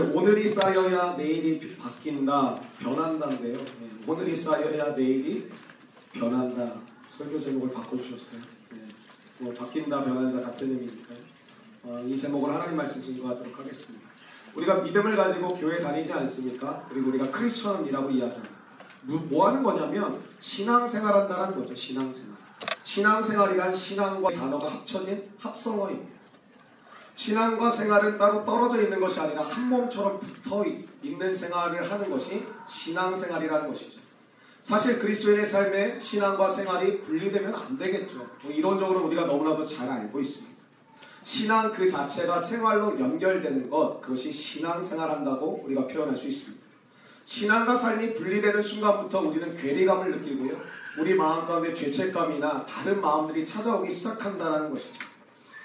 오늘이 쌓여야 내일이 바뀐다, 변한다인데요. 네, 오늘이 쌓여야 내일이 변한다. 설교 제목을 바꿔주셨어요. 네, 뭐 바뀐다, 변한다 같은 의미니까요. 어, 이 제목을 하나님 말씀 증거하도록 하겠습니다. 우리가 믿음을 가지고 교회 다니지 않습니까? 그리고 우리가 크리스천이라고 이야기합니다. 뭐, 뭐 하는 거냐면 신앙생활한다는 거죠. 신앙생활. 신앙생활이란 신앙과 단어가 합쳐진 합성어입니다. 신앙과 생활은 따로 떨어져 있는 것이 아니라 한 몸처럼 붙어 있는 생활을 하는 것이 신앙생활이라는 것이죠. 사실 그리스도인의 삶에 신앙과 생활이 분리되면 안 되겠죠. 뭐 이론적으로 우리가 너무나도 잘 알고 있습니다. 신앙 그 자체가 생활로 연결되는 것, 그것이 신앙생활한다고 우리가 표현할 수 있습니다. 신앙과 삶이 분리되는 순간부터 우리는 괴리감을 느끼고요. 우리 마음 가운데 죄책감이나 다른 마음들이 찾아오기 시작한다는 것이죠.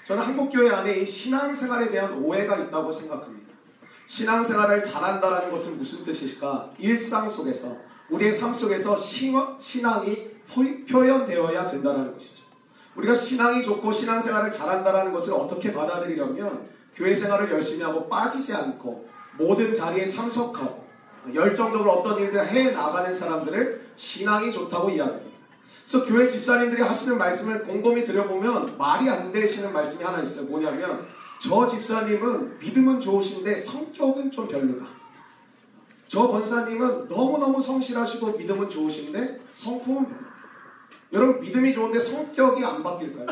저는 한국교회 안에 이 신앙생활에 대한 오해가 있다고 생각합니다. 신앙생활을 잘한다는 것은 무슨 뜻일까? 일상 속에서 우리의 삶 속에서 신앙이 표현되어야 된다는 것이죠. 우리가 신앙이 좋고 신앙생활을 잘한다는 것을 어떻게 받아들이려면 교회 생활을 열심히 하고 빠지지 않고 모든 자리에 참석하고 열정적으로 어떤 일들을 해 나가는 사람들을 신앙이 좋다고 이야기합니다. 그래서 교회 집사님들이 하시는 말씀을 곰곰이 들여보면 말이 안 되시는 말씀이 하나 있어요. 뭐냐면 저 집사님은 믿음은 좋으신데 성격은 좀 별로다. 저 권사님은 너무너무 성실하시고 믿음은 좋으신데 성품은 별로다. 여러분 믿음이 좋은데 성격이 안 바뀔까요?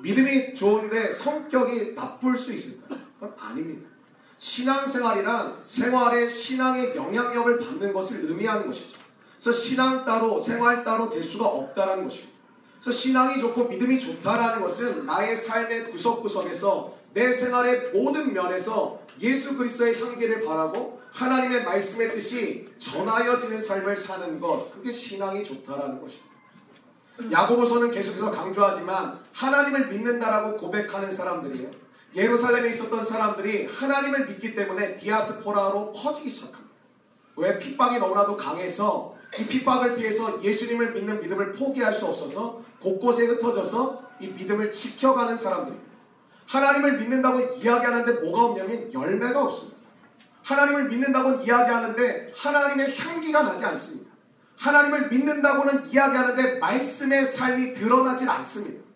믿음이 좋은데 성격이 나쁠 수 있을까요? 그건 아닙니다. 신앙생활이란 생활에 신앙의 영향력을 받는 것을 의미하는 것이죠. 그래서 신앙 따로 생활 따로 될 수가 없다라는 것입니다. 그래서 신앙이 좋고 믿음이 좋다라는 것은 나의 삶의 구석구석에서 내 생활의 모든 면에서 예수 그리스도의 향기를 바라고 하나님의 말씀의 뜻이 전하여지는 삶을 사는 것 그게 신앙이 좋다라는 것입니다. 야고보서는 계속해서 강조하지만 하나님을 믿는다라고 고백하는 사람들이에요. 예루살렘에 있었던 사람들이 하나님을 믿기 때문에 디아스포라로 퍼지기 시작합니다. 왜 핍박이 너무나도 강해서 이 핍박을 피해서 예수님을 믿는 믿음을 포기할 수 없어서 곳곳에 흩어져서 이 믿음을 지켜가는 사람들입니다. 하나님을 믿는다고 이야기하는데 뭐가 없냐면 열매가 없습니다. 하나님을 믿는다고 이야기하는데 하나님의 향기가 나지 않습니다. 하나님을 믿는다고는 이야기하는데 말씀의 삶이 드러나질 않습니다.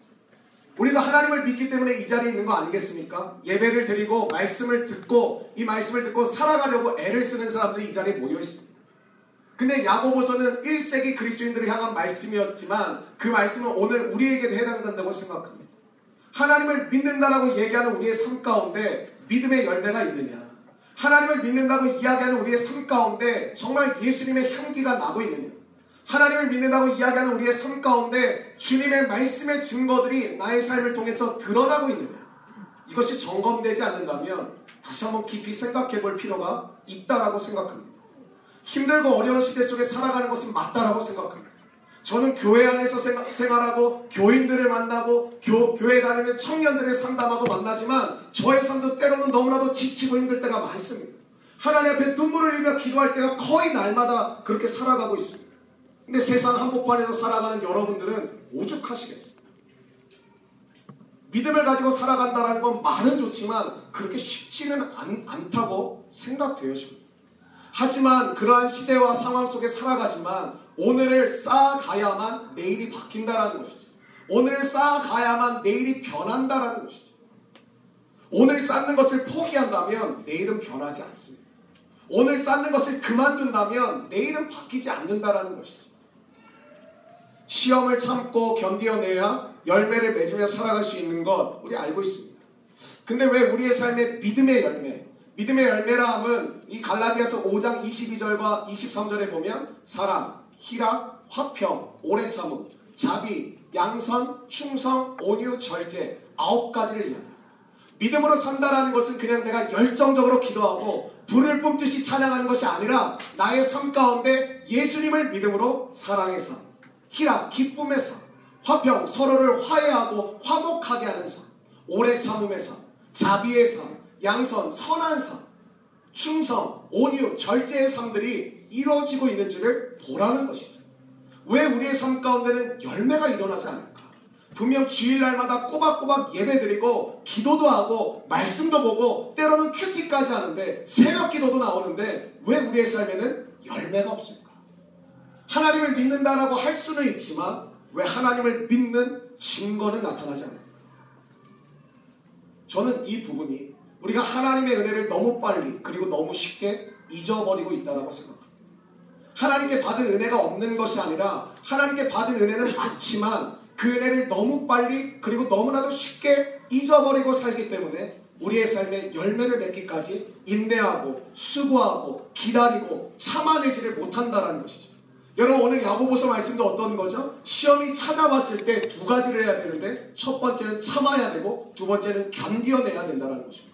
우리가 하나님을 믿기 때문에 이 자리에 있는 거 아니겠습니까? 예배를 드리고 말씀을 듣고 이 말씀을 듣고 살아가려고 애를 쓰는 사람들이 이 자리에 모여 있습니다. 근데 야고보서는 1세기 그리스도인들을 향한 말씀이었지만 그 말씀은 오늘 우리에게도 해당된다고 생각합니다. 하나님을 믿는다라고 얘기하는 우리의 삶 가운데 믿음의 열매가 있느냐? 하나님을 믿는다고 이야기하는 우리의 삶 가운데 정말 예수님의 향기가 나고 있느냐? 하나님을 믿는다고 이야기하는 우리의 삶 가운데 주님의 말씀의 증거들이 나의 삶을 통해서 드러나고 있느냐? 이것이 점검되지 않는다면 다시 한번 깊이 생각해 볼 필요가 있다라고 생각합니다. 힘들고 어려운 시대 속에 살아가는 것은 맞다라고 생각합니다. 저는 교회 안에서 생활하고 교인들을 만나고 교, 교회 다니는 청년들을 상담하고 만나지만 저의 삶도 때로는 너무나도 지치고 힘들 때가 많습니다. 하나님 앞에 눈물을 흘리며 기도할 때가 거의 날마다 그렇게 살아가고 있습니다. 근데 세상 한복판에서 살아가는 여러분들은 오죽하시겠습니까? 믿음을 가지고 살아간다는 건 말은 좋지만 그렇게 쉽지는 않, 않다고 생각되어집니다. 하지만 그러한 시대와 상황 속에 살아가지만 오늘을 쌓아가야만 내일이 바뀐다라는 것이죠. 오늘을 쌓아가야만 내일이 변한다라는 것이죠. 오늘 쌓는 것을 포기한다면 내일은 변하지 않습니다. 오늘 쌓는 것을 그만둔다면 내일은 바뀌지 않는다라는 것이죠. 시험을 참고 견디어내야 열매를 맺으며 살아갈 수 있는 것 우리 알고 있습니다. 근데 왜 우리의 삶에 믿음의 열매, 믿음의 열매라 함은 이 갈라디아서 5장 22절과 23절에 보면 사랑, 희락, 화평, 오래 참음, 자비, 양선, 충성, 온유, 절제 아홉 가지를 이야기합니다. 믿음으로 산다라는 것은 그냥 내가 열정적으로 기도하고 불을 뿜듯이 찬양하는 것이 아니라 나의 삶 가운데 예수님을 믿음으로 사랑의 삶, 희락, 기쁨의 삶, 화평, 서로를 화해하고 화목하게 하는 삶, 오래 참음의 삶, 자비의 삶, 양선, 선한 삶, 충성, 온유, 절제의 삶들이 이루어지고 있는지를 보라는 것이죠. 왜 우리의 삶 가운데는 열매가 일어나지 않을까? 분명 주일날마다 꼬박꼬박 예배드리고 기도도 하고 말씀도 보고 때로는 큐티까지 하는데 새벽 기도도 나오는데 왜 우리의 삶에는 열매가 없을까? 하나님을 믿는다라고 할 수는 있지만 왜 하나님을 믿는 증거는 나타나지 않을까? 저는 이 부분이 우리가 하나님의 은혜를 너무 빨리 그리고 너무 쉽게 잊어버리고 있다고 생각합니다. 하나님께 받은 은혜가 없는 것이 아니라 하나님께 받은 은혜는 많지만 그 은혜를 너무 빨리 그리고 너무나도 쉽게 잊어버리고 살기 때문에 우리의 삶에 열매를 맺기까지 인내하고 수고하고 기다리고 참아내지를 못한다라는 것이죠. 여러분 오늘 야고보서 말씀도 어떤 거죠? 시험이 찾아왔을 때 두 가지를 해야 되는데 첫 번째는 참아야 되고 두 번째는 견뎌내야 된다는 것입니다.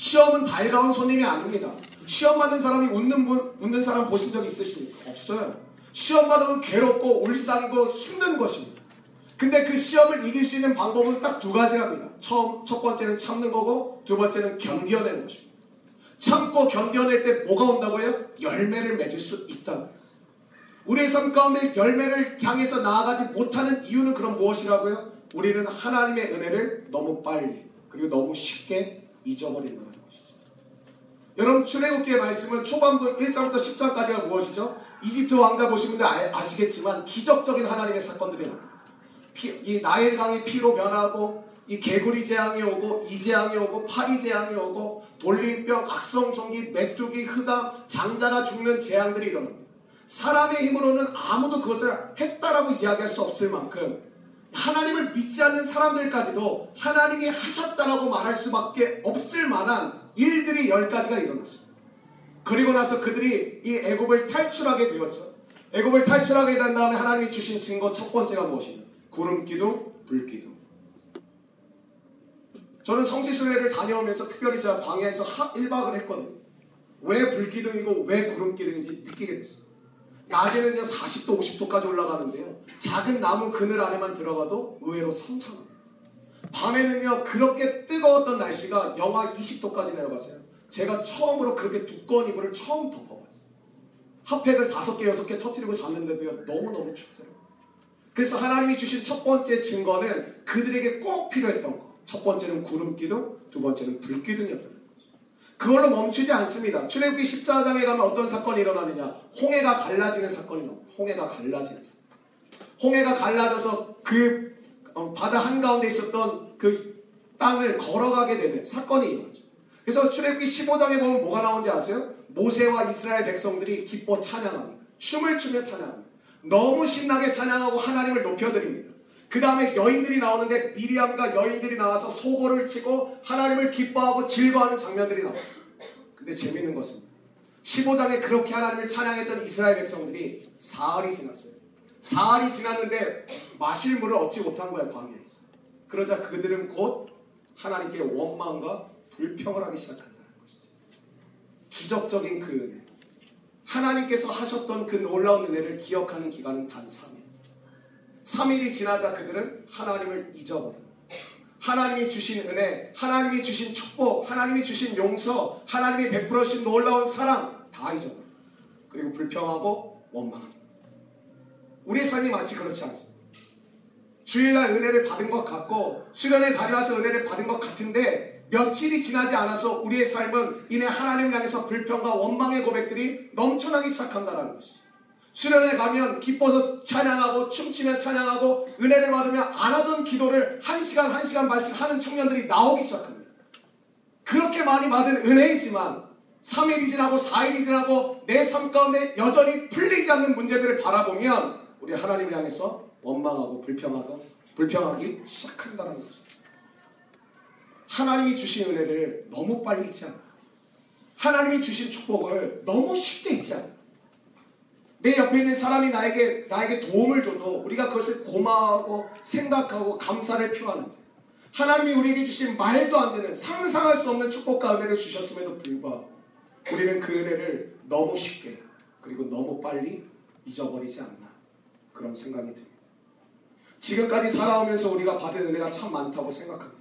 시험은 달가운 손님이 아닙니다. 시험 받는 사람이 웃는 분, 웃는 사람 보신 적 있으십니까? 없어요. 시험 받으면 괴롭고 울상이고 힘든 것입니다. 근데 그 시험을 이길 수 있는 방법은 딱 두 가지랍니다. 처음, 첫 번째는 참는 거고 두 번째는 견뎌내는 것입니다. 참고 견뎌낼 때 뭐가 온다고요? 열매를 맺을 수 있다. 우리의 삶 가운데 열매를 향해서 나아가지 못하는 이유는 그럼 무엇이라고요? 우리는 하나님의 은혜를 너무 빨리 그리고 너무 쉽게 잊어버린다는 것이죠. 여러분 출애굽기의 말씀은 초반부 1장부터 10장까지가 무엇이죠? 이집트 왕자 보신 분들 아시겠지만 기적적인 하나님의 사건들이. 피, 이 나일강이 피로 변하고 이 개구리 재앙이 오고 이 재앙이 오고 파리 재앙이 오고 돌림병, 악성 종기, 메뚜기, 흑암, 장자가 죽는 재앙들이 일어납니다. 사람의 힘으로는 아무도 그것을 했다라고 이야기할 수 없을 만큼 하나님을 믿지 않는 사람들까지도 하나님이 하셨다라고 말할 수밖에 없을 만한 일들이 열 가지가 일어났습니다. 그리고 나서 그들이 이 애굽을 탈출하게 되었죠. 애굽을 탈출하게 된 다음에 하나님이 주신 증거 첫 번째가 무엇이냐? 구름 기둥, 불 기둥. 저는 성지순례를 다녀오면서 특별히 제가 광야에서 1박을 했거든요. 왜 불기둥이고 왜 구름기둥인지 느끼게 됐어요. 낮에는요 40도 50도까지 올라가는데요. 작은 나무 그늘 안에만 들어가도 의외로 선선합니다. 밤에는요 그렇게 뜨거웠던 날씨가 영하 20도까지 내려갔어요. 제가 처음으로 그렇게 두꺼운 이불을 처음 덮어봤어요. 핫팩을 다섯 개 여섯 개 터트리고 잤는데도요 너무 너무 춥더라고요. 그래서 하나님이 주신 첫 번째 증거는 그들에게 꼭 필요했던 것. 첫 번째는 구름 기둥, 두 번째는 불 기둥이었던 거죠. 그걸로 멈추지 않습니다. 출애굽기 14장에 가면 어떤 사건이 일어나느냐? 홍해가 갈라지는 사건이 나옵니다. 홍해가 갈라지는 사건. 홍해가 갈라져서 그 어, 바다 한가운데 있었던 그 땅을 걸어가게 되는 사건이 일어나죠. 그래서 출애굽기 15장에 보면 뭐가 나오는지 아세요? 모세와 이스라엘 백성들이 기뻐 찬양합니다. 춤을 추며 찬양합니다. 너무 신나게 찬양하고 하나님을 높여드립니다. 그 다음에 여인들이 나오는데 미리암과 여인들이 나와서 소고를 치고 하나님을 기뻐하고 즐거워하는 장면들이 나옵니다. 근데 재밌는 것은 15장에 그렇게 하나님을 찬양했던 이스라엘 백성들이 사흘이 지났어요. 사흘이 지났는데 마실 물을 얻지 못한 거예요, 광야에서. 그러자 그들은 곧 하나님께 원망과 불평을 하기 시작한다는 것이죠. 기적적인 그 은혜. 하나님께서 하셨던 그 놀라운 은혜를 기억하는 기간은 단 3일. 3일이 지나자 그들은 하나님을 잊어버립니다. 하나님이 주신 은혜, 하나님이 주신 축복, 하나님이 주신 용서, 하나님이 베풀어 주신 놀라운 사랑 다 잊어버립니다. 그리고 불평하고 원망합니다. 우리의 삶이 마치 그렇지 않습니다. 주일날 은혜를 받은 것 같고 수련회 다녀와서 은혜를 받은 것 같은데 며칠이 지나지 않아서 우리의 삶은 이내 하나님을 향해서 불평과 원망의 고백들이 넘쳐나기 시작한다는 것이죠. 수련회 가면 기뻐서 찬양하고 춤추며 찬양하고 은혜를 받으며 안 하던 기도를 한 시간 한 시간 반씩 하는 청년들이 나오기 시작합니다. 그렇게 많이 받은 은혜이지만 3일이 지나고 4일이 지나고 내 삶 가운데 여전히 풀리지 않는 문제들을 바라보면 우리 하나님을 향해서 원망하고 불평하고 불평하기 시작한다는 거죠. 하나님이 주신 은혜를 너무 빨리 잊지 않아. 하나님이 주신 축복을 너무 쉽게 잊지 않아. 내 옆에 있는 사람이 나에게 나에게 도움을 줘도 우리가 그것을 고마워하고 생각하고 감사를 표하는 하나님이 우리에게 주신 말도 안 되는 상상할 수 없는 축복과 은혜를 주셨음에도 불구하고 우리는 그 은혜를 너무 쉽게 그리고 너무 빨리 잊어버리지 않나 그런 생각이 듭니다. 지금까지 살아오면서 우리가 받은 은혜가 참 많다고 생각합니다.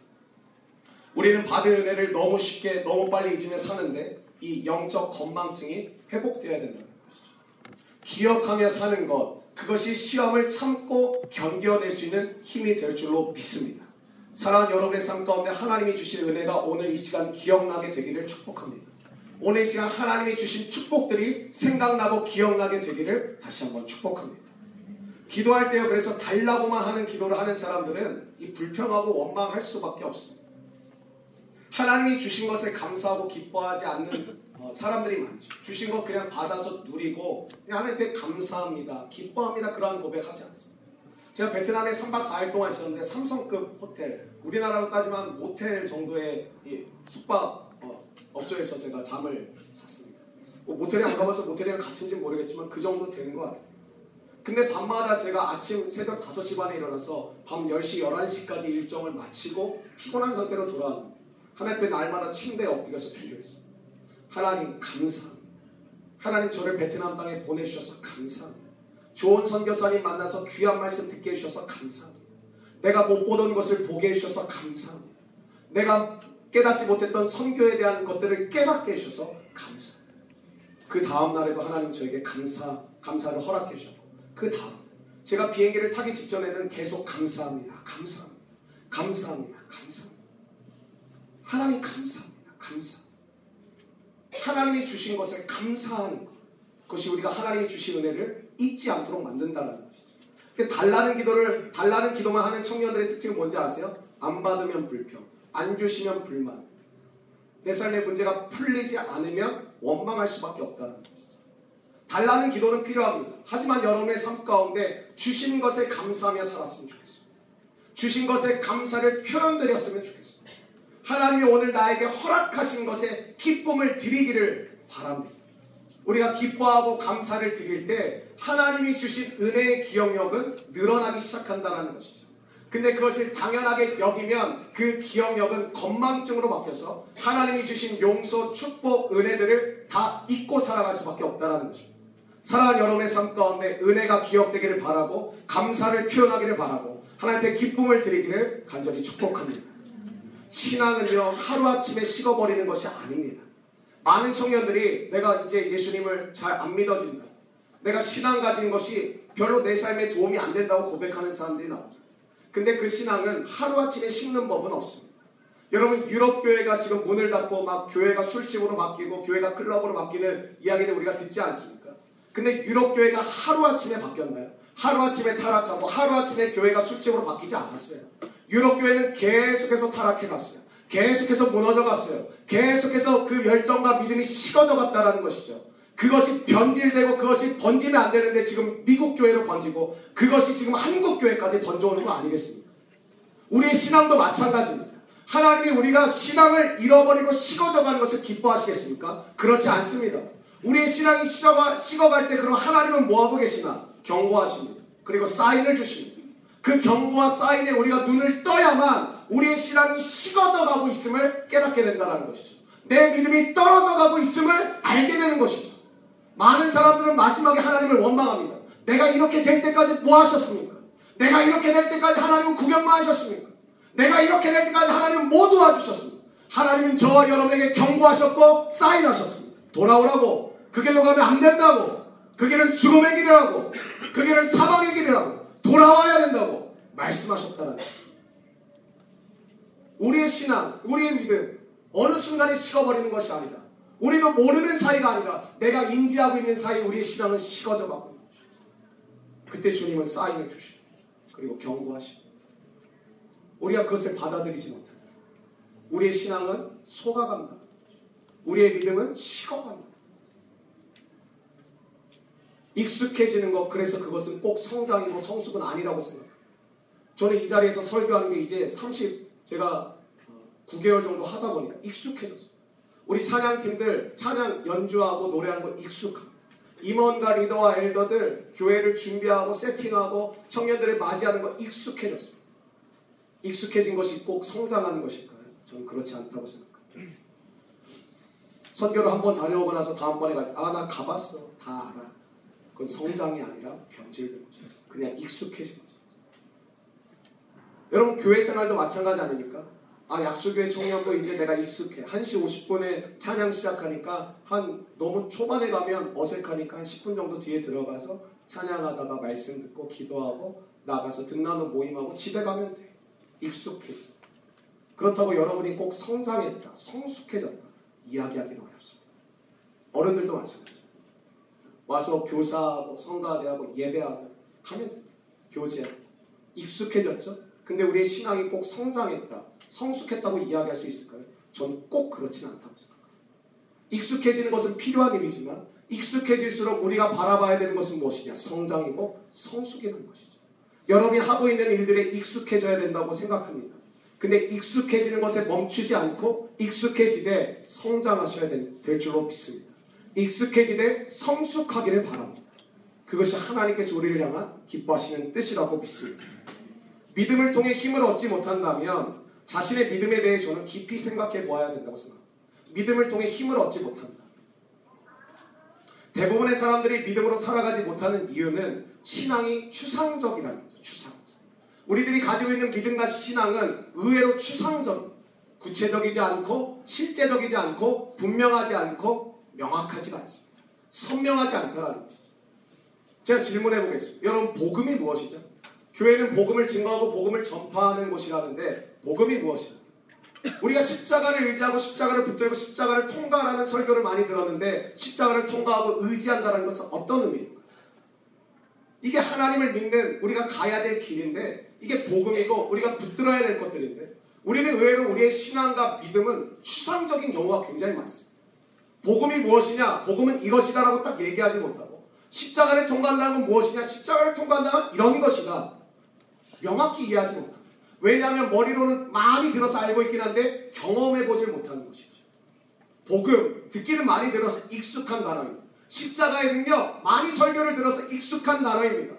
우리는 받은 은혜를 너무 쉽게 너무 빨리 잊으며 사는데 이 영적 건망증이 회복되어야 된다는 것이죠. 기억하며 사는 것, 그것이 시험을 참고 견뎌낼 수 있는 힘이 될 줄로 믿습니다. 사랑하는 여러분의 삶 가운데 하나님이 주신 은혜가 오늘 이 시간 기억나게 되기를 축복합니다. 오늘 이 시간 하나님이 주신 축복들이 생각나고 기억나게 되기를 다시 한번 축복합니다. 기도할 때요. 그래서 달라고만 하는 기도를 하는 사람들은 이 불평하고 원망할 수밖에 없습니다. 하나님이 주신 것에 감사하고 기뻐하지 않는 어, 사람들이 많죠. 주신 것 그냥 받아서 누리고 하나님께 감사합니다. 기뻐합니다. 그러한 고백하지 않습니다. 제가 베트남에 3박 4일 동안 있었는데 삼성급 호텔, 우리나라로 따지면 모텔 정도의 숙박 어, 업소에서 제가 잠을 잤습니다. 뭐 모텔에 안 가봐서 모텔이랑 같은지 모르겠지만 그 정도 되는 것 같아요. 근데 밤마다 제가 아침 새벽 5시 반에 일어나서 밤 10시, 11시까지 일정을 마치고 피곤한 상태로 돌아옵니다. 하나님 날마다 침대에 엎드려서 기도했어요. 하나님 감사합니다. 하나님 저를 베트남 땅에 보내주셔서 감사합니다. 좋은 선교사님 만나서 귀한 말씀 듣게 해주셔서 감사합니다. 내가 못 보던 것을 보게 해주셔서 감사합니다. 내가 깨닫지 못했던 선교에 대한 것들을 깨닫게 해주셔서 감사합니다. 그 다음 날에도 하나님 저에게 감사, 감사를 허락해 주셨고 그 다음 제가 비행기를 타기 직전에는 계속 감사합니다. 감사합니다. 감사합니다. 감사합니다. 하나님 감사합니다. 감사. 하나님이 주신 것에 감사하는 것. 그것이 우리가 하나님이 주신 은혜를 잊지 않도록 만든다는 것이죠. 달라는 기도를 달라는 기도만 하는 청년들의 특징은 뭔지 아세요? 안 받으면 불평, 안 주시면 불만. 내 삶의 문제가 풀리지 않으면 원망할 수밖에 없다는 것이죠. 달라는 기도는 필요합니다. 하지만 여러분의 삶 가운데 주신 것에 감사하며 살았으면 좋겠어요. 주신 것에 감사를 표현드렸으면 좋겠어요. 하나님이 오늘 나에게 허락하신 것에 기쁨을 드리기를 바랍니다. 우리가 기뻐하고 감사를 드릴 때 하나님이 주신 은혜의 기억력은 늘어나기 시작한다는 것이죠. 근데 그것을 당연하게 여기면 그 기억력은 건망증으로 바뀌어서 하나님이 주신 용서, 축복, 은혜들을 다 잊고 살아갈 수밖에 없다는 것입니다. 사랑하는 여러분의 삶 가운데 은혜가 기억되기를 바라고 감사를 표현하기를 바라고 하나님께 기쁨을 드리기를 간절히 축복합니다. 신앙은요 하루아침에 식어버리는 것이 아닙니다. 많은 청년들이 내가 이제 예수님을 잘 안 믿어진다. 내가 신앙 가진 것이 별로 내 삶에 도움이 안 된다고 고백하는 사람들이 나오죠. 근데 그 신앙은 하루아침에 식는 법은 없습니다. 여러분 유럽 교회가 지금 문을 닫고 막 교회가 술집으로 바뀌고 교회가 클럽으로 바뀌는 이야기를 우리가 듣지 않습니까? 근데 유럽 교회가 하루아침에 바뀌었나요? 하루아침에 타락하고 하루아침에 교회가 술집으로 바뀌지 않았어요. 유럽 교회는 계속해서 타락해 갔어요. 계속해서 무너져 갔어요. 계속해서 그 열정과 믿음이 식어져 갔다라는 것이죠. 그것이 변질되고 그것이 번지면 안 되는데 지금 미국 교회로 번지고 그것이 지금 한국 교회까지 번져오는 거 아니겠습니까? 우리의 신앙도 마찬가지입니다. 하나님이 우리가 신앙을 잃어버리고 식어져 가는 것을 기뻐하시겠습니까? 그렇지 않습니다. 우리의 신앙이 식어갈 때 그럼 하나님은 뭐하고 계시나? 경고하십니다. 그리고 사인을 주십니다. 그 경고와 사인에 우리가 눈을 떠야만 우리의 신앙이 식어져 가고 있음을 깨닫게 된다는 것이죠. 내 믿음이 떨어져 가고 있음을 알게 되는 것이죠. 많은 사람들은 마지막에 하나님을 원망합니다. 내가 이렇게 될 때까지 뭐 하셨습니까? 내가 이렇게 될 때까지 하나님은 구경만 하셨습니까? 내가 이렇게 될 때까지 하나님은 뭐 도와주셨습니까? 하나님은 저와 여러분에게 경고하셨고 사인하셨습니다. 돌아오라고 그 길로 가면 안 된다고 그 길은 죽음의 길이라고 그 길은 사망의 길이라고 돌아와야 된다고 말씀하셨다는. 우리의 신앙, 우리의 믿음 어느 순간에 식어버리는 것이 아니라 우리도 모르는 사이가 아니라 내가 인지하고 있는 사이 우리의 신앙은 식어져 가고. 그때 주님은 사인을 주시고 그리고 경고하시고 우리가 그것을 받아들이지 못합니다. 우리의 신앙은 속아간다. 우리의 믿음은 식어간다. 익숙해지는 것 그래서 그것은 꼭 성장이고 성숙은 아니라고 생각해요. 저는 이 자리에서 설교하는 게 이제 30 제가 9개월 정도 하다 보니까 익숙해졌어요. 우리 찬양팀들 찬양 연주하고 노래하는 거 익숙합니다. 임원과 리더와 엘더들 교회를 준비하고 세팅하고 청년들을 맞이하는 거 익숙해졌어요. 익숙해진 것이 꼭 성장하는 것일까요? 저는 그렇지 않다고 생각합니다. 선교를 한번 다녀오고 나서 다음번에 갈 때, 아, 나 가봤어. 다 알아. 그건 성장이 아니라 변질된 거죠. 그냥 익숙해진 거죠. 여러분, 교회 생활도 마찬가지 아닙니까? 아, 약수교회 청년도 이제 내가 익숙해. 1시 50분에 찬양 시작하니까 한 너무 초반에 가면 어색하니까 한 10분 정도 뒤에 들어가서 찬양하다가 말씀 듣고 기도하고 나가서 듣나는 모임하고 집에 가면 돼. 익숙해져. 그렇다고 여러분이 꼭 성장했다, 성숙해졌다 이야기하기는 어렵습니다. 어른들도 마찬가지. 와서 교사하고 성가대하고 예배하고 하면 돼. 교제하고 익숙해졌죠? 근데 우리의 신앙이 꼭 성장했다, 성숙했다고 이야기할 수 있을까요? 저는 꼭 그렇진 않다고 생각합니다. 익숙해지는 것은 필요한 일이지만 익숙해질수록 우리가 바라봐야 되는 것은 무엇이냐? 성장이고 성숙이라는 것이죠. 여러분이 하고 있는 일들에 익숙해져야 된다고 생각합니다. 근데 익숙해지는 것에 멈추지 않고 익숙해지되 성장하셔야 될 줄로 믿습니다. 익숙해지되 성숙하기를 바랍니다. 그것이 하나님께서 우리를 향한 기뻐하시는 뜻이라고 믿습니다. 믿음을 통해 힘을 얻지 못한다면 자신의 믿음에 대해 저는 깊이 생각해 보아야 된다고 생각합니다. 믿음을 통해 힘을 얻지 못한다. 대부분의 사람들이 믿음으로 살아가지 못하는 이유는 신앙이 추상적이라는 거죠. 추상적. 우리들이 가지고 있는 믿음과 신앙은 의외로 추상적, 구체적이지 않고 실제적이지 않고 분명하지 않고 명확하지가 않습니다. 선명하지 않다라는 것이죠. 제가 질문해 보겠습니다. 여러분 복음이 무엇이죠? 교회는 복음을 증거하고 복음을 전파하는 곳이라는데 복음이 무엇이죠? 우리가 십자가를 의지하고 십자가를 붙들고 십자가를 통과하는 설교를 많이 들었는데 십자가를 통과하고 의지한다는 것은 어떤 의미입니까? 이게 하나님을 믿는 우리가 가야 될 길인데 이게 복음이고 우리가 붙들어야 될 것들인데 우리는 의외로 우리의 신앙과 믿음은 추상적인 경우가 굉장히 많습니다. 복음이 무엇이냐? 복음은 이것이다라고 딱 얘기하지 못하고 십자가를 통과한다는 건 무엇이냐? 십자가를 통과한다는 이런 것이다. 명확히 이해하지 못합니다. 왜냐하면 머리로는 많이 들어서 알고 있긴 한데 경험해 보질 못하는 것이죠. 복음 듣기는 많이 들어서 익숙한 단어입니다. 십자가의 능력 많이 설교를 들어서 익숙한 단어입니다.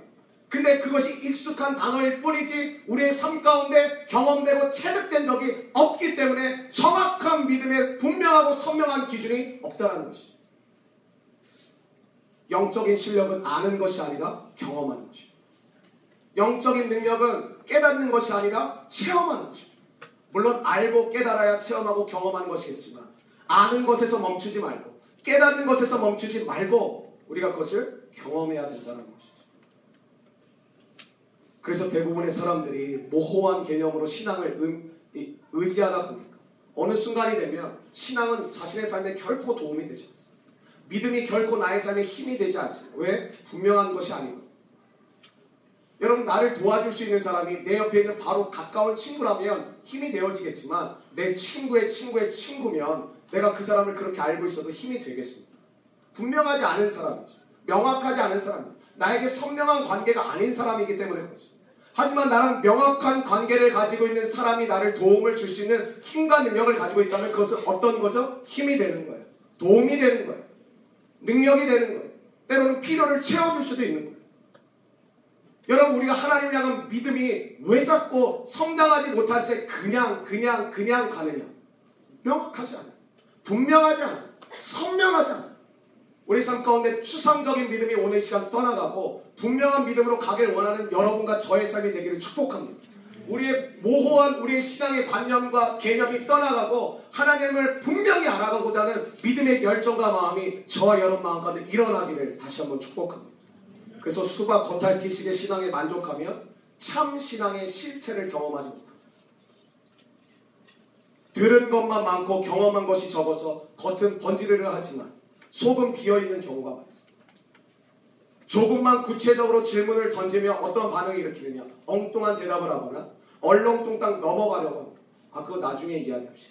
근데 그것이 익숙한 단어일 뿐이지 우리의 삶 가운데 경험되고 체득된 적이 없기 때문에 정확한 믿음의 분명하고 선명한 기준이 없다는 것이죠. 영적인 실력은 아는 것이 아니라 경험하는 것이죠. 영적인 능력은 깨닫는 것이 아니라 체험하는 것입니다. 물론 알고 깨달아야 체험하고 경험하는 것이겠지만 아는 것에서 멈추지 말고 깨닫는 것에서 멈추지 말고 우리가 그것을 경험해야 된다는 것이죠. 그래서 대부분의 사람들이 모호한 개념으로 신앙을 의지하다 보니까 어느 순간이 되면 신앙은 자신의 삶에 결코 도움이 되지 않습니다. 믿음이 결코 나의 삶에 힘이 되지 않습니다. 왜? 분명한 것이 아니고 여러분 나를 도와줄 수 있는 사람이 내 옆에 있는 바로 가까운 친구라면 힘이 되어지겠지만 내 친구의 친구의 친구면 내가 그 사람을 그렇게 알고 있어도 힘이 되겠습니다. 분명하지 않은 사람이죠. 명확하지 않은 사람. 나에게 선명한 관계가 아닌 사람이기 때문에 그렇습니다. 하지만 나랑 명확한 관계를 가지고 있는 사람이 나를 도움을 줄 수 있는 힘과 능력을 가지고 있다면 그것은 어떤 거죠? 힘이 되는 거예요. 도움이 되는 거예요. 능력이 되는 거예요. 때로는 필요를 채워줄 수도 있는 거예요. 여러분 우리가 하나님을 향한 믿음이 왜 자꾸 성장하지 못한 채 그냥 그냥 그냥 가느냐? 명확하지 않아. 분명하지 않아. 선명하지 않아. 우리 삶 가운데 추상적인 믿음이 오늘 시간 떠나가고 분명한 믿음으로 가길 원하는 여러분과 저의 삶이 되기를 축복합니다. 우리의 모호한 우리의 신앙의 관념과 개념이 떠나가고 하나님을 분명히 알아가고자 하는 믿음의 열정과 마음이 저와 여러분 마음 가운데 일어나기를 다시 한번 축복합니다. 그래서 수박 겉핥기식의 신앙에 만족하면 참 신앙의 실체를 경험하지 못합니다. 들은 것만 많고 경험한 것이 적어서 겉은 번지르르 하지만 속은 비어있는 경우가 많습니다. 조금만 구체적으로 질문을 던지면 어떤 반응을 일으키느냐 엉뚱한 대답을 하거나 얼렁뚱땅 넘어가려고 합니다. 아 그거 나중에 이야기합시다.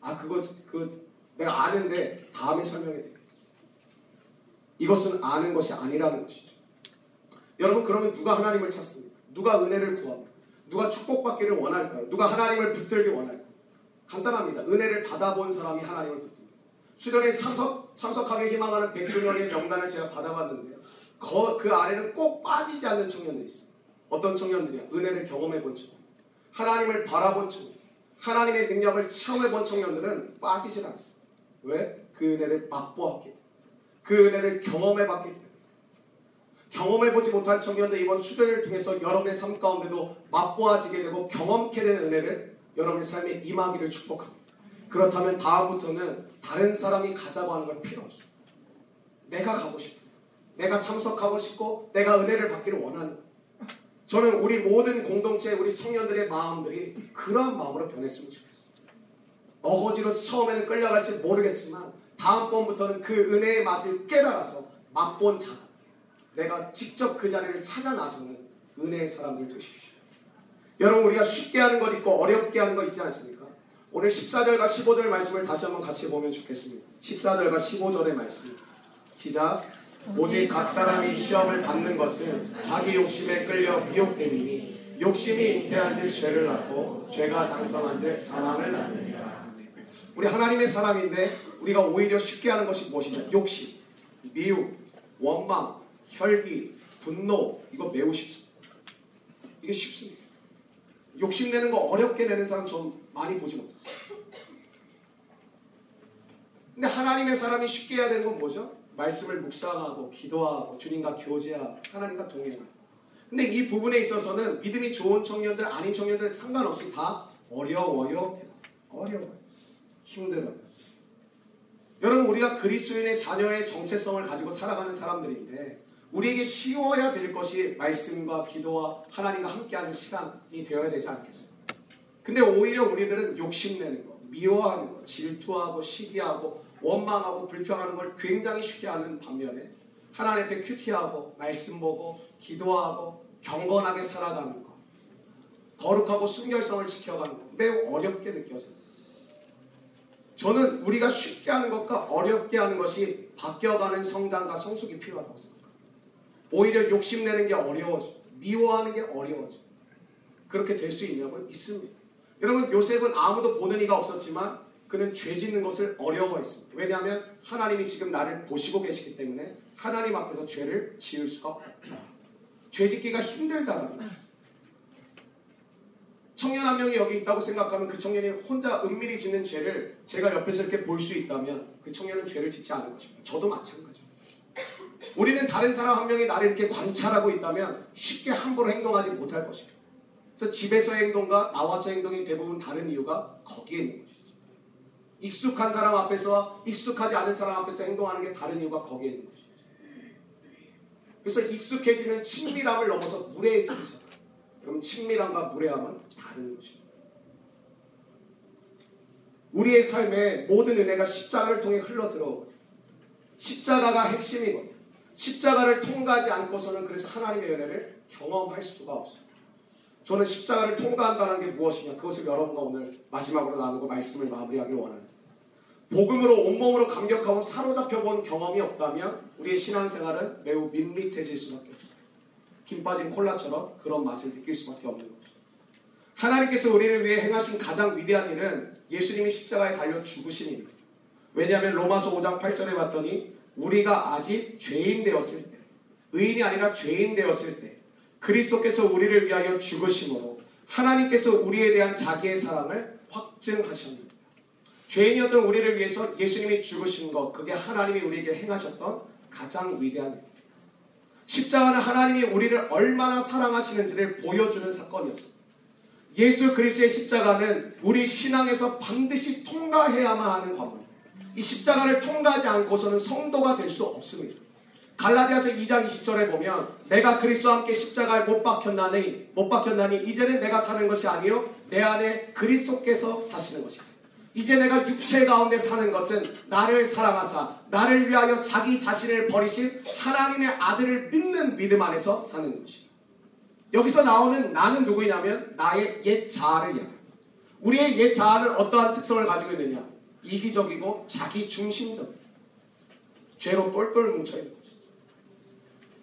아 그거 그 내가 아는데 다음에 설명해 드리겠습니다. 이것은 아는 것이 아니라는 것이죠. 여러분 그러면 누가 하나님을 찾습니까? 누가 은혜를 구합니까? 누가 축복받기를 원할까요? 누가 하나님을 붙들기 원할까요? 간단합니다. 은혜를 받아본 사람이 하나님을 붙듭니다. 수련회 참석, 참석하길 희망하는 100명의 명단을 제가 받아봤는데요. 그, 그 아래는 꼭 빠지지 않는 청년들이 있습니다. 어떤 청년들이야? 은혜를 경험해 본 청년. 하나님을 바라본 청년. 하나님의 능력을 체험해 본 청년들은 빠지질 않습니다. 왜? 그 은혜를 맛보았기 때문에. 그 은혜를 경험해 봤기 때문에. 경험해보지 못한 청년들 이번 수련을 통해서 여러분의 삶 가운데도 맛보아지게 되고 경험케 되는 은혜를 여러분의 삶에 임하기를 축복합니다. 그렇다면 다음부터는 다른 사람이 가자고 하는 건 필요 없어요. 내가 가고 싶어요. 내가 참석하고 싶고 내가 은혜를 받기를 원하는 저는 우리 모든 공동체 우리 청년들의 마음들이 그러한 마음으로 변했으면 좋겠어요. 어거지로 처음에는 끌려갈지 모르겠지만 다음번부터는 그 은혜의 맛을 깨달아서 맛본 자 내가 직접 그 자리를 찾아 나서는 은혜의 사람들 되십시오. 여러분 우리가 쉽게 하는 것 있고 어렵게 하는 것 있지 않습니까? 오늘 14절과 15절 말씀을 다시 한번 같이 보면 좋겠습니다. 14절과 15절의 말씀. 시작. 오직 각 사람이 시험을 받는 것은 자기 욕심에 끌려 미혹됨이니 욕심이 잉태한 듯 죄를 낳고 죄가 장성한 듯 사망을 낳느니라. 우리 하나님의 사람인데 우리가 오히려 쉽게 하는 것이 무엇이냐? 욕심, 미혹, 원망, 혈기, 분노 이거 매우 쉽습니다. 이게 쉽습니다. 욕심내는 거 어렵게 내는 사람 좀 많이 보지 못했어요. 근데 하나님의 사람이 쉽게 해야 되는 건 뭐죠? 말씀을 묵상하고 기도하고 주님과 교제하고 하나님과 동행하고 근데 이 부분에 있어서는 믿음이 좋은 청년들 아닌 청년들 상관없이 다 어려워요. 어려워요. 힘들어요. 여러분 우리가 그리스도인의 자녀의 정체성을 가지고 살아가는 사람들인데 우리에게 쉬워야 될 것이 말씀과 기도와 하나님과 함께하는 시간이 되어야 되지 않겠습니까? 근데 오히려 우리들은 욕심내는 거, 미워하는 거, 질투하고 시기하고 원망하고 불평하는 걸 굉장히 쉽게 하는 반면에 하나님 앞에 큐티하고 말씀 보고 기도하고 경건하게 살아가는 거 거룩하고 순결성을 지켜가는 거 매우 어렵게 느껴져요. 저는 우리가 쉽게 하는 것과 어렵게 하는 것이 바뀌어가는 성장과 성숙이 필요하다고 생각합니다. 오히려 욕심내는 게 어려워져. 미워하는 게 어려워져. 그렇게 될 수 있냐고 있습니다. 여러분 요셉은 아무도 보는 이가 없었지만 그는 죄 짓는 것을 어려워했습니다. 왜냐하면 하나님이 지금 나를 보시고 계시기 때문에 하나님 앞에서 죄를 지을 수가 없다. 죄 짓기가 힘들다는 거예요. 청년 한 명이 여기 있다고 생각하면 그 청년이 혼자 은밀히 짓는 죄를 제가 옆에서 이렇게 볼 수 있다면 그 청년은 죄를 짓지 않을 것입니다. 저도 마찬가지입니다. 우리는 다른 사람 한 명이 나를 이렇게 관찰하고 있다면 쉽게 함부로 행동하지 못할 것입니다. 그래서 집에서의 행동과 나와서 행동이 대부분 다른 이유가 거기에 있는 것이죠. 익숙한 사람 앞에서 익숙하지 않은 사람 앞에서 행동하는 게 다른 이유가 거기에 있는 것이죠. 그래서 익숙해지면 친밀함을 넘어서 무례해지기. 그럼 친밀함과 무례함은 다른 것입니다. 우리의 삶에 모든 은혜가 십자가를 통해 흘러 들어오고 십자가가 핵심이거든요. 십자가를 통과하지 않고서는 그래서 하나님의 은혜를 경험할 수가 없어요. 저는 십자가를 통과한다는 게 무엇이냐 그것을 여러분과 오늘 마지막으로 나누고 말씀을 마무리하길 원합니다. 복음으로 온몸으로 감격하고 사로잡혀 본 경험이 없다면 우리의 신앙생활은 매우 밋밋해질 수밖에 없어요. 김 빠진 콜라처럼 그런 맛을 느낄 수밖에 없는 거죠. 하나님께서 우리를 위해 행하신 가장 위대한 일은 예수님이 십자가에 달려 죽으신 일입니다. 왜냐하면 로마서 5장 8절에 봤더니 우리가 아직 죄인 되었을 때, 의인이 아니라 죄인 되었을 때, 그리스도께서 우리를 위하여 죽으심으로 하나님께서 우리에 대한 자기의 사랑을 확증하셨습니다. 죄인이었던 우리를 위해서 예수님이 죽으신 것, 그게 하나님이 우리에게 행하셨던 가장 위대한 일. 십자가는 하나님이 우리를 얼마나 사랑하시는지를 보여주는 사건이었습니다. 예수 그리스도의 십자가는 우리 신앙에서 반드시 통과해야만 하는 과목입니다. 이 십자가를 통과하지 않고서는 성도가 될 수 없습니다. 갈라디아서 2장 20절에 보면 내가 그리스도와 함께 십자가에 못 박혔나니 못 박혔나니 이제는 내가 사는 것이 아니요 내 안에 그리스도께서 사시는 것이다. 이제 내가 육체 가운데 사는 것은 나를 사랑하사 나를 위하여 자기 자신을 버리신 하나님의 아들을 믿는 믿음 안에서 사는 것이다. 여기서 나오는 나는 누구냐면 나의 옛 자아를 이야기합니다. 우리의 옛 자아는 어떠한 특성을 가지고 있느냐? 이기적이고 자기 중심적. 죄로 똘똘 뭉쳐있는 것이죠.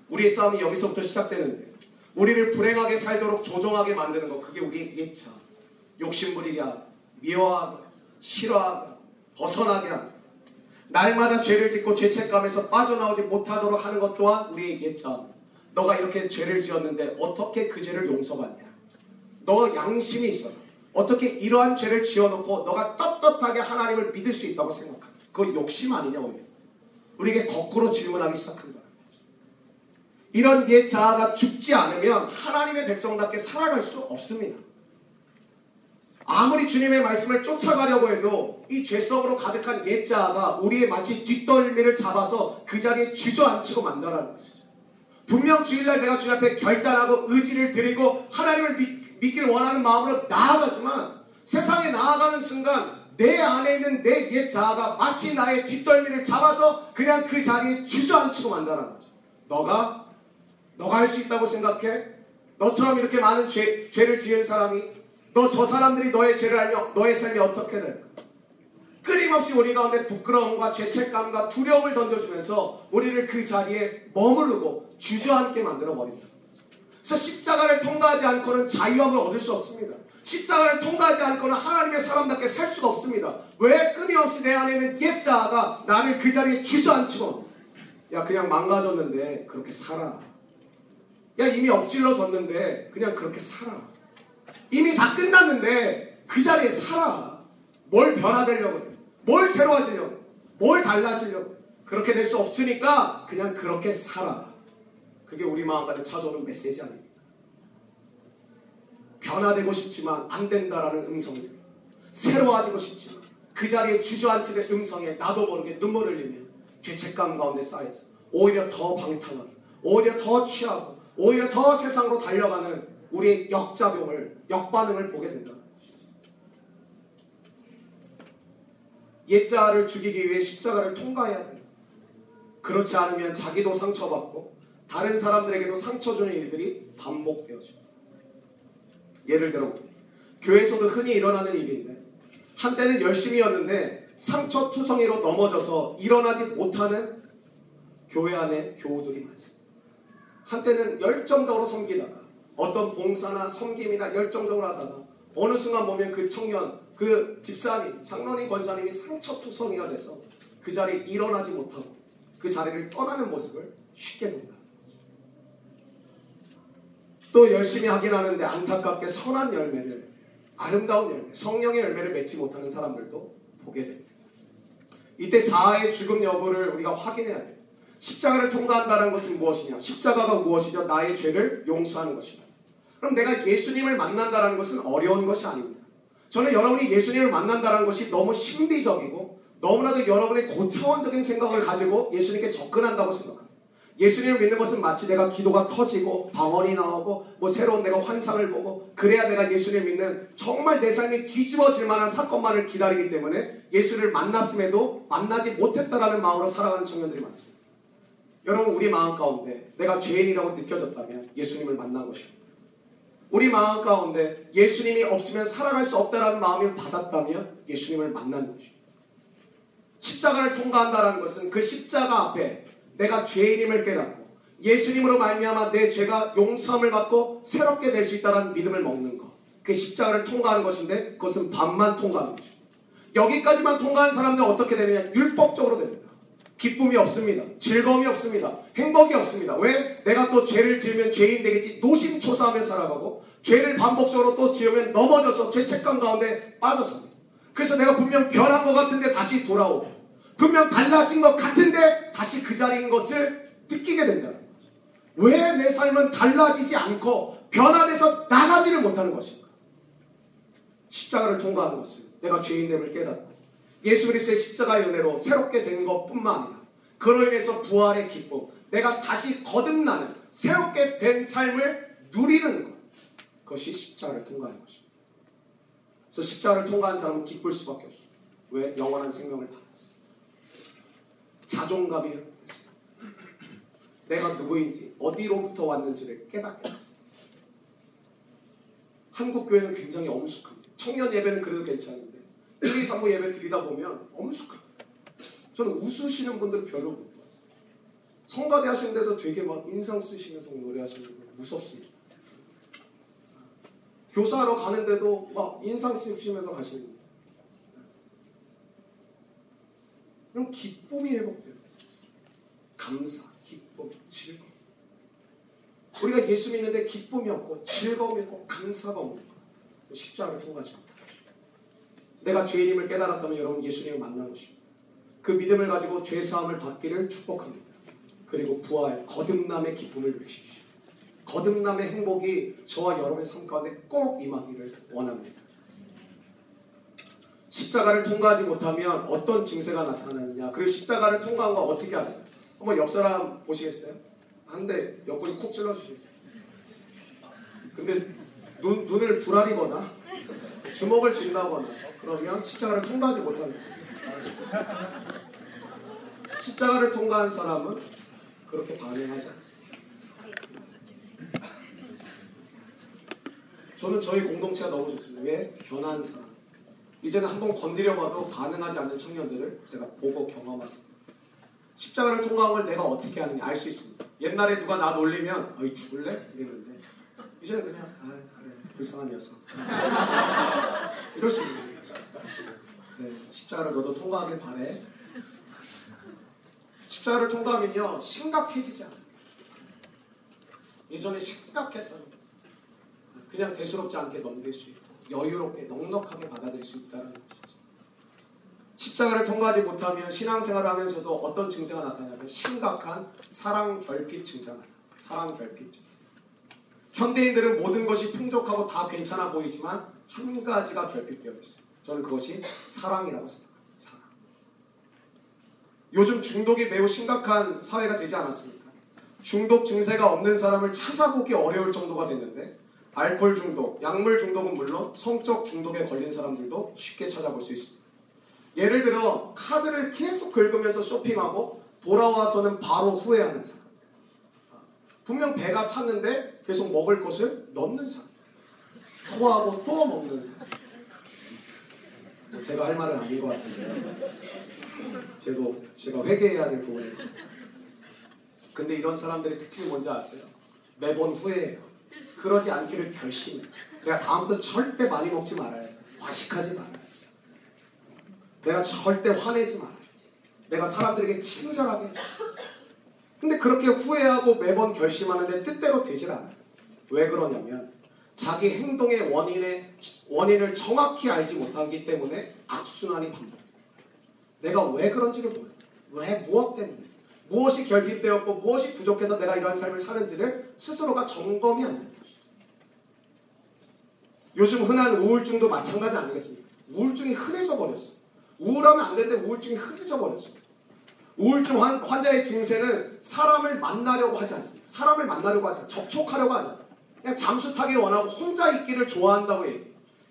우리의 싸움이 여기서부터 시작되는데 우리를 불행하게 살도록 조종하게 만드는 것 그게 우리의 옛 자아. 욕심부리게 하고 미워하고 싫어하고 벗어나게 하고 날마다 죄를 짓고 죄책감에서 빠져나오지 못하도록 하는 것 또한 우리의 옛 자아. 너가 이렇게 죄를 지었는데 어떻게 그 죄를 용서받냐? 너 양심이 있어. 어떻게 이러한 죄를 지어놓고 너가 떳떳하게 하나님을 믿을 수 있다고 생각하지? 그거 욕심 아니냐 우리? 우리에게 거꾸로 질문하기 시작한 거야. 이런 옛 자아가 죽지 않으면 하나님의 백성답게 살아갈 수 없습니다. 아무리 주님의 말씀을 쫓아가려고 해도 이 죄성으로 가득한 옛 자아가 우리의 마치 뒷덜미를 잡아서 그 자리에 주저앉히고 만다라는 것이죠. 분명 주일날 내가 주님 앞에 결단하고 의지를 드리고 하나님을 믿, 믿길 원하는 마음으로 나아가지만 세상에 나아가는 순간 내 안에 있는 내 옛 자아가 마치 나의 뒷덜미를 잡아서 그냥 그 자리에 주저앉히고 만다라는 거죠. 너가 너가 할 수 있다고 생각해? 너처럼 이렇게 많은 죄, 죄를 지은 사람이 너 저 사람들이 너의 죄를 알며 너의 삶이 어떻게 될까? 끊임없이 우리 가운데 부끄러움과 죄책감과 두려움을 던져주면서 우리를 그 자리에 머무르고 주저앉게 만들어 버립니다. 그래서 십자가를 통과하지 않고는 자유함을 얻을 수 없습니다. 십자가를 통과하지 않고는 하나님의 사람답게 살 수가 없습니다. 왜 끊임없이 내 안에 있는 옛 자아가 나를 그 자리에 주저앉히고 야 그냥 망가졌는데 그렇게 살아. 야 이미 엎질러졌는데 그냥 그렇게 살아. 이미 다 끝났는데 그 자리에 살아. 뭘 변화되려고 그래. 뭘 새로워지려고. 뭘 달라지려고. 그렇게 될 수 없으니까 그냥 그렇게 살아. 그게 우리 마음 가운데 찾아오는 메시지 아닙니까? 변화되고 싶지만 안 된다라는 음성들. 새로워지고 싶지만 그 자리에 주저앉히는 음성에 나도 모르게 눈물을 흘리며 죄책감 가운데 쌓여서 오히려 더 방탕하고 오히려 더 취하고 오히려 더 세상으로 달려가는 우리의 역작용을 역반응을 보게 된다. 옛자를 죽이기 위해 십자가를 통과해야 된다. 그렇지 않으면 자기도 상처받고 다른 사람들에게도 상처 주는 일들이 반복되어져. 예를 들어 교회에서도 흔히 일어나는 일인데 한때는 열심히였는데 상처 투성이로 넘어져서 일어나지 못하는 교회 안에 교우들이 많습니다. 한때는 열정적으로 섬기다가 어떤 봉사나 섬김이나 열정적으로 하다가 어느 순간 보면 그 청년, 그 집사님, 장로님, 권사님이 상처투성이가 돼서 그 자리에 일어나지 못하고 그 자리를 떠나는 모습을 쉽게 본다. 또 열심히 하긴 하는데 안타깝게 선한 열매를 아름다운 열매, 성령의 열매를 맺지 못하는 사람들도 보게 됩니다. 이때 자아의 죽음 여부를 우리가 확인해야 돼요. 십자가를 통과한다는 것은 무엇이냐? 십자가가 무엇이냐? 나의 죄를 용서하는 것이다. 그럼 내가 예수님을 만난다는 것은 어려운 것이 아닙니다. 저는 여러분이 예수님을 만난다는 것이 너무 신비적이고 너무나도 여러분의 고차원적인 생각을 가지고 예수님께 접근한다고 생각합니다. 예수님을 믿는 것은 마치 내가 기도가 터지고 방언이 나오고 뭐 새로운 내가 환상을 보고 그래야 내가 예수님을 믿는 정말 내 삶이 뒤집어질 만한 사건만을 기다리기 때문에 예수를 만났음에도 만나지 못했다라는 마음으로 살아가는 청년들이 많습니다. 여러분 우리 마음 가운데 내가 죄인이라고 느껴졌다면 예수님을 만난 것입니다. 우리 마음 가운데 예수님이 없으면 살아갈 수 없다라는 마음을 받았다면 예수님을 만난 것입니다. 십자가를 통과한다는 것은 그 십자가 앞에 내가 죄인임을 깨닫고 예수님으로 말미암아 내 죄가 용서함을 받고 새롭게 될 수 있다는 믿음을 먹는 것. 그 십자가를 통과하는 것인데 그것은 반만 통과하는 것입니다. 여기까지만 통과한 사람들은 어떻게 되느냐? 율법적으로 됩니다. 기쁨이 없습니다. 즐거움이 없습니다. 행복이 없습니다. 왜? 내가 또 죄를 지으면 죄인 되겠지. 노심초사하며 살아가고 죄를 반복적으로 또 지으면 넘어져서 죄책감 가운데 빠져서 그래서 내가 분명 변한 것 같은데 다시 돌아오고 분명 달라진 것 같은데 다시 그 자리인 것을 느끼게 된다는 거죠. 왜 내 삶은 달라지지 않고 변화돼서 나가지를 못하는 것인가? 십자가를 통과하는 것은 내가 죄인됨을 깨닫고 예수 그리스도의 십자가의 은혜로 새롭게 된 것뿐만 아니라 그로 인해서 부활의 기쁨, 내가 다시 거듭나는 새롭게 된 삶을 누리는 것. 그것이 십자가를 통과하는 것입니다. 그래서 십자가를 통과한 사람은 기쁠 수밖에 없어요. 왜? 영원한 생명을 받았어요. 자존감이 회복됐어요. 내가 누구인지, 어디로부터 왔는지를 깨닫게 됐어요. 한국 교회는 굉장히 엄숙합니다. 청년 예배는 그래도 괜찮은데 1, 2, 3부 예배 드리다 보면 엄숙합니다. 저는 웃으시는 분들 별로 못 봤어요. 성가대 하시는데도 되게 막 인상 쓰시면서 노래하시는 분 무섭습니다. 교사하러 가는데도 막 인상 쓰시면서 가시는 거예요. 그럼 기쁨이 회복돼요. 감사, 기쁨, 즐거움. 우리가 예수 믿는데 기쁨이 없고 즐거움이 없고 감사가 없는 거 십자가를 통과하지 것입니다. 내가 죄인임을 깨달았다면 여러분 예수님을 만난 것입니다. 그 믿음을 가지고 죄사함을 받기를 축복합니다. 그리고 부활, 거듭남의 기쁨을 누리십시오. 거듭남의 행복이 저와 여러분의 삶 가운데 꼭 임하기를 원합니다. 십자가를 통과하지 못하면 어떤 증세가 나타나느냐 그리고 십자가를 통과한 거 어떻게 하느냐 한번 옆 사람 보시겠어요? 한대 옆구리 쿡 찔러주시겠어요? 근데 눈, 눈을 불아리거나 주먹을 쥔다거나 그러면 십자가를 통과하지 못하는. 십자가를 통과한 사람은 그렇게 반응하지 않습니다. 저는 저희 공동체가 너무 좋습니다. 왜? 변한 사람. 이제는 한번 건드려 봐도 반응하지 않는 청년들을 제가 보고 경험합니다. 십자가를 통과한 걸 내가 어떻게 하느냐 알수 있습니다. 옛날에 누가 나 놀리면 어이 죽을래? 이랬는데 이제는 그냥 아 그래 불쌍한 녀석 이럴 수 있는 거죠. 네, 십자가를 너도 통과하길 바래. 십자가를 통과하면요 심각해지지 않아요. 예전에 심각했던 거. 그냥 대수롭지 않게 넘길 수 있고 여유롭게 넉넉하게 받아들일 수 있다는 것이죠. 십자가를 통과하지 못하면 신앙생활을 하면서도 어떤 증세가 나타나냐면 심각한 사랑 결핍 증세가 나타나요. 사랑 결핍 증세. 현대인들은 모든 것이 풍족하고 다 괜찮아 보이지만 한 가지가 결핍되어 있어요. 저는 그것이 사랑이라고 생각합니다. 사랑. 요즘 중독이 매우 심각한 사회가 되지 않았습니까? 중독 증세가 없는 사람을 찾아보기 어려울 정도가 됐는데 알코올 중독, 약물 중독은 물론 성적 중독에 걸린 사람들도 쉽게 찾아볼 수 있습니다. 예를 들어 카드를 계속 긁으면서 쇼핑하고 돌아와서는 바로 후회하는 사람. 분명 배가 찼는데 계속 먹을 것을 넣는 사람. 토하고 또 먹는 사람. 뭐 제가 할 말은 아닌 것 같습니다. 제도 제가 회개해야 될 부분이에요. 근데 이런 사람들의 특징이 뭔지 아세요? 매번 후회해요. 그러지 않기를 결심해. 내가 다음부터 절대 많이 먹지 말아야지. 과식하지 말아야지. 내가 절대 화내지 말아야지. 내가 사람들에게 친절하게 해야지. 근데 그렇게 후회하고 매번 결심하는데 뜻대로 되질 않아요. 왜 그러냐면 자기 행동의 원인의 원인을 정확히 알지 못하기 때문에 악순환이 반복돼요. 내가 왜 그런지를 몰라요. 왜 무엇 때문에 무엇이 결핍되었고 무엇이 부족해서 내가 이러한 삶을 사는지를 스스로가 점검이 안 됩니다. 요즘 흔한 우울증도 마찬가지 아니겠습니까? 우울증이 흔해져 버렸어. 우울하면 안 되는데 우울증이 흔해져 버렸어. 우울증 환, 환자의 증세는 사람을 만나려고 하지 않습니다. 사람을 만나려고 하지 않습니다. 접촉하려고 하지 않습니다. 그냥 잠수 타기를 원하고 혼자 있기를 좋아한다고 해요.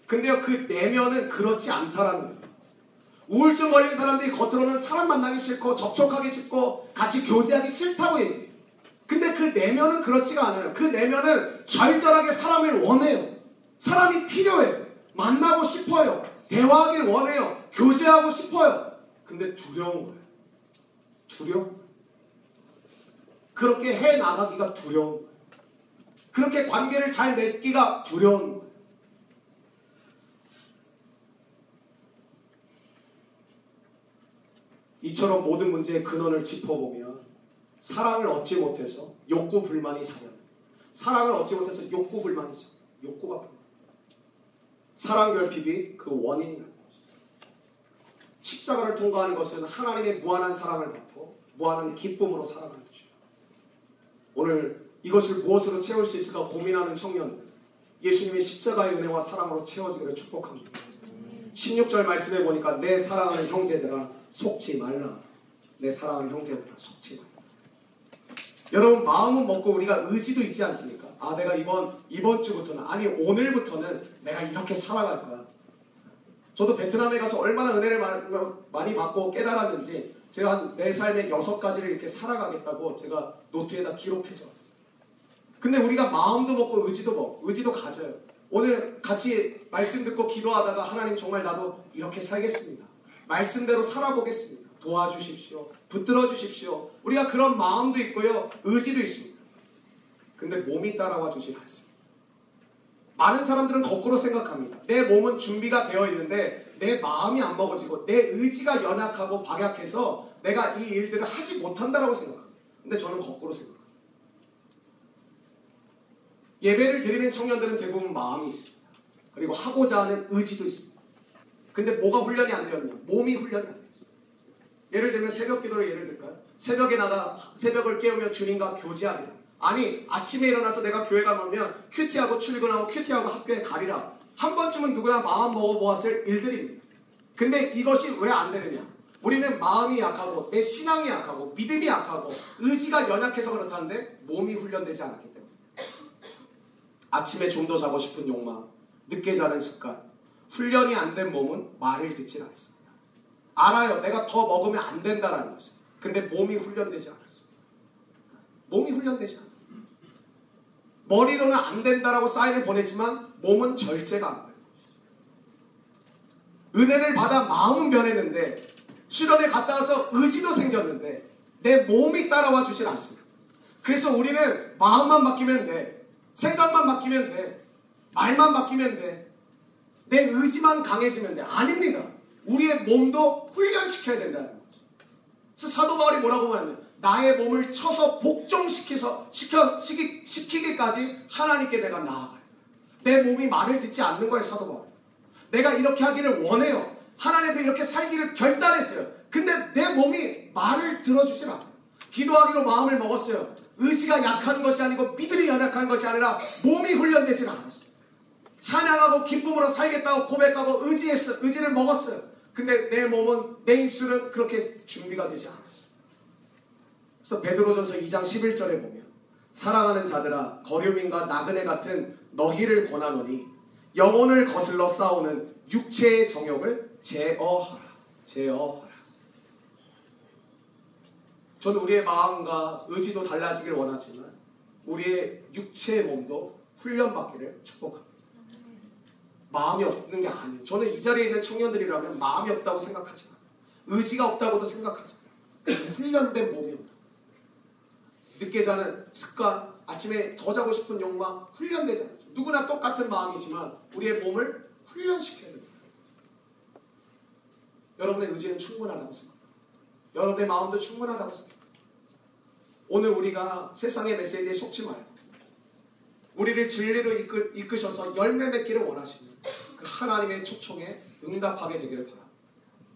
근데요, 그 내면은 그렇지 않다라는 거예요. 우울증 걸린 사람들이 겉으로는 사람 만나기 싫고 접촉하기 싫고 같이 교제하기 싫다고 해요. 근데 그 내면은 그렇지가 않아요. 그 내면은 절절하게 사람을 원해요. 사람이 필요해요. 만나고 싶어요. 대화하길 원해요. 교제하고 싶어요. 근데 두려운 거예요. 두려워. 그렇게 해 나가기가 두려운 거예요. 그렇게 관계를 잘 맺기가 두려운 거예요. 이처럼 모든 문제의 근원을 짚어보면 사랑을 얻지 못해서 욕구 불만이 사연. 사랑을 얻지 못해서 욕구 불만이 죠 욕구가 불만. 사랑 결핍이 그 원인이라는 것이죠. 십자가를 통과하는 것은 하나님의 무한한 사랑을 받고 무한한 기쁨으로 살아가는 것이죠. 오늘 이것을 무엇으로 채울 수 있을까 고민하는 청년들 예수님의 십자가의 은혜와 사랑으로 채워주기를 축복합니다. 16절 말씀해 보니까 내 사랑하는 형제들아 속지 말라. 내 사랑하는 형제들아 속지 말라. 여러분 마음은 먹고 우리가 의지도 있지 않습니까? 아 내가 이번 이번 주부터는 아니 오늘부터는 내가 이렇게 살아갈 거야. 저도 베트남에 가서 얼마나 은혜를 많이 받고 깨달았는지 제가 한 내 삶의 여섯 가지를 이렇게 살아가겠다고 제가 노트에다 기록해서 왔어요. 근데 우리가 마음도 먹고 의지도 먹고 의지도 가져요. 오늘 같이 말씀 듣고 기도하다가 하나님 정말 나도 이렇게 살겠습니다. 말씀대로 살아보겠습니다. 도와주십시오. 붙들어 주십시오. 우리가 그런 마음도 있고요. 의지도 있습니다. 근데 몸이 따라와 주지 않습니다. 많은 사람들은 거꾸로 생각합니다. 내 몸은 준비가 되어 있는데 내 마음이 안 먹어지고 내 의지가 연약하고 박약해서 내가 이 일들을 하지 못한다라고 생각합니다. 근데 저는 거꾸로 생각합니다. 예배를 드리는 청년들은 대부분 마음이 있습니다. 그리고 하고자 하는 의지도 있습니다. 근데 뭐가 훈련이 안 되었냐? 몸이 훈련이 안 되었어요. 예를 들면 새벽 기도를 예를 들까요? 새벽에 나가 새벽을 깨우며 주님과 교제하리라. 아니 아침에 일어나서 내가 교회 가면 큐티하고 출근하고 큐티하고 학교에 가리라. 한 번쯤은 누구나 마음 먹어보았을 일들입니다. 근데 이것이 왜 안 되느냐? 우리는 마음이 약하고 내 신앙이 약하고 믿음이 약하고 의지가 연약해서 그렇다는데 몸이 훈련되지 않았기 때문에 아침에 좀 더 자고 싶은 욕망, 늦게 자는 습관, 훈련이 안 된 몸은 말을 듣지 않습니다. 알아요. 내가 더 먹으면 안 된다라는 것을. 근데 몸이 훈련되지 않았어요. 몸이 훈련되지 않아요. 머리로는 안 된다라고 사인을 보냈지만 몸은 절제가 안 돼요. 은혜를 받아 마음은 변했는데 수련회 갔다 와서 의지도 생겼는데 내 몸이 따라와 주질 않습니다. 그래서 우리는 마음만 바뀌면 돼. 생각만 바뀌면 돼. 말만 바뀌면 돼. 내 의지만 강해지면 돼. 아닙니다. 우리의 몸도 훈련시켜야 된다는 거죠. 그래서 사도 바울이 뭐라고 말하냐면 나의 몸을 쳐서 복종시켜서 시켜 시키, 시키기까지 하나님께 내가 나아가요. 내 몸이 말을 듣지 않는 거예요, 사도 바울. 내가 이렇게 하기를 원해요. 하나님께 이렇게 살기를 결단했어요. 근데 내 몸이 말을 들어주질 않아요. 기도하기로 마음을 먹었어요. 의지가 약한 것이 아니고 믿음이 연약한 것이 아니라 몸이 훈련되질 않았어요. 찬양하고 기쁨으로 살겠다고 고백하고 의지했어, 의지를 먹었어요. 근데 내 몸은 내 입술은 그렇게 준비가 되지 않았어요. 그래서 베드로전서 2장 11절에 보면 사랑하는 자들아 거류민과 나그네 같은 너희를 권하노니 영혼을 거슬러 싸우는 육체의 정욕을 제어하라. 제어하라. 저는 우리의 마음과 의지도 달라지길 원하지만 우리의 육체의 몸도 훈련받기를 축복합니다. 마음이 없는 게 아니에요. 저는 이 자리에 있는 청년들이라면 마음이 없다고 생각하지 않아요. 의지가 없다고도 생각하지 않아요. 훈련된 몸이 없다. 늦게 자는 습관, 아침에 더 자고 싶은 욕망 않아요. 누구나 똑같은 마음이지만 우리의 몸을 훈련시켜야 됩니다. 여러분의 의지는 충분하다고 생각합니다. 여러분의 마음도 충분하다고 생각합니다. 오늘 우리가 세상의 메시지에 속지 말고 우리를 진리로 이끌, 이끄셔서 열매 맺기를 원하시는 그 하나님의 초청에 응답하게 되기를 바랍니다.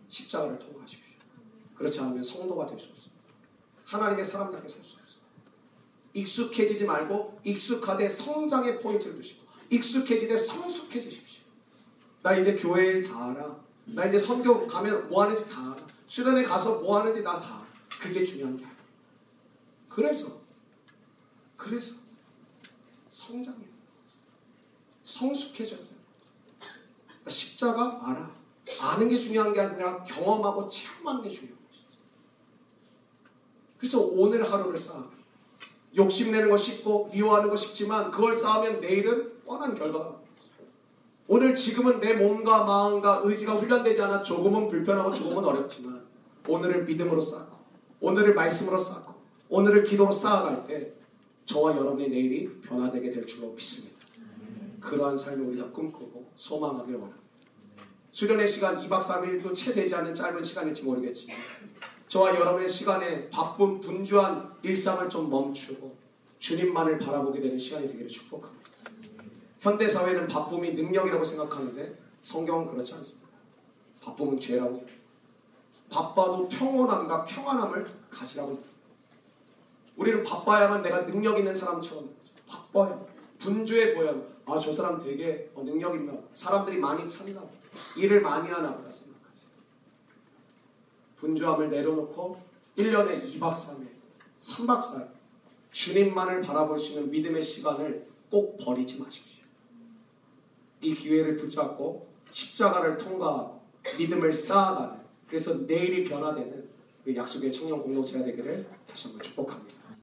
십자가를 통과하십시오. 그렇지 않으면 성도가 될 수 없습니다. 하나님의 사람답게 살 수 없습니다. 익숙해지지 말고 익숙하되 성장의 포인트를 두시고 익숙해지되 성숙해지십시오. 나 이제 교회 일다 알아. 나 이제 선교 가면 뭐 하는지 다 알아. 수련회 가서 뭐 하는지 나 다 알아. 그게 중요한 게 아니야. 그래서 그래서 성장해요. 성숙해져야 돼요. 그러니까 십자가 알아. 아는 게 중요한 게 아니라 경험하고 체험하는 게 중요한 것이죠. 그래서 오늘 하루를 쌓아. 욕심내는 거 쉽고 미워하는 거 쉽지만 그걸 쌓으면 내일은 뻔한 결과가. 오늘 지금은 내 몸과 마음과 의지가 훈련되지 않아 조금은 불편하고 조금은 어렵지만 오늘을 믿음으로 쌓고 오늘을 말씀으로 쌓고 오늘을 기도로 쌓아갈 때 저와 여러분의 내일이 변화되게 될 줄로 믿습니다. 그러한 삶을 우리가 꿈꾸고 소망하길 원합니다. 수련의 시간 2박 3일도 채 되지 않는 짧은 시간일지 모르겠지만 저와 여러분의 시간에 바쁜 분주한 일상을 좀 멈추고 주님만을 바라보게 되는 시간이 되기를 축복합니다. 현대 사회는 바쁨이 능력이라고 생각하는데 성경은 그렇지 않습니다. 바쁨은 죄라고. 바빠도 평온함과 평안함을 가지라고. 우리는 바빠야만 내가 능력 있는 사람처럼 바빠야 분주해 보여 아 저 사람 되게 어, 능력 있나 사람들이 많이 찾나 일을 많이 하나 생각하지 분주함을 내려놓고 1년에 2박 3일 3박 4일 주님만을 바라볼 수 있는 믿음의 시간을 꼭 버리지 마십시오 이 기회를 붙잡고 십자가를 통과하고 믿음을 쌓아가는 그래서 내일이 변화되는 그 약속의 청년 공동체가 되기를 다시 한번 축복합니다.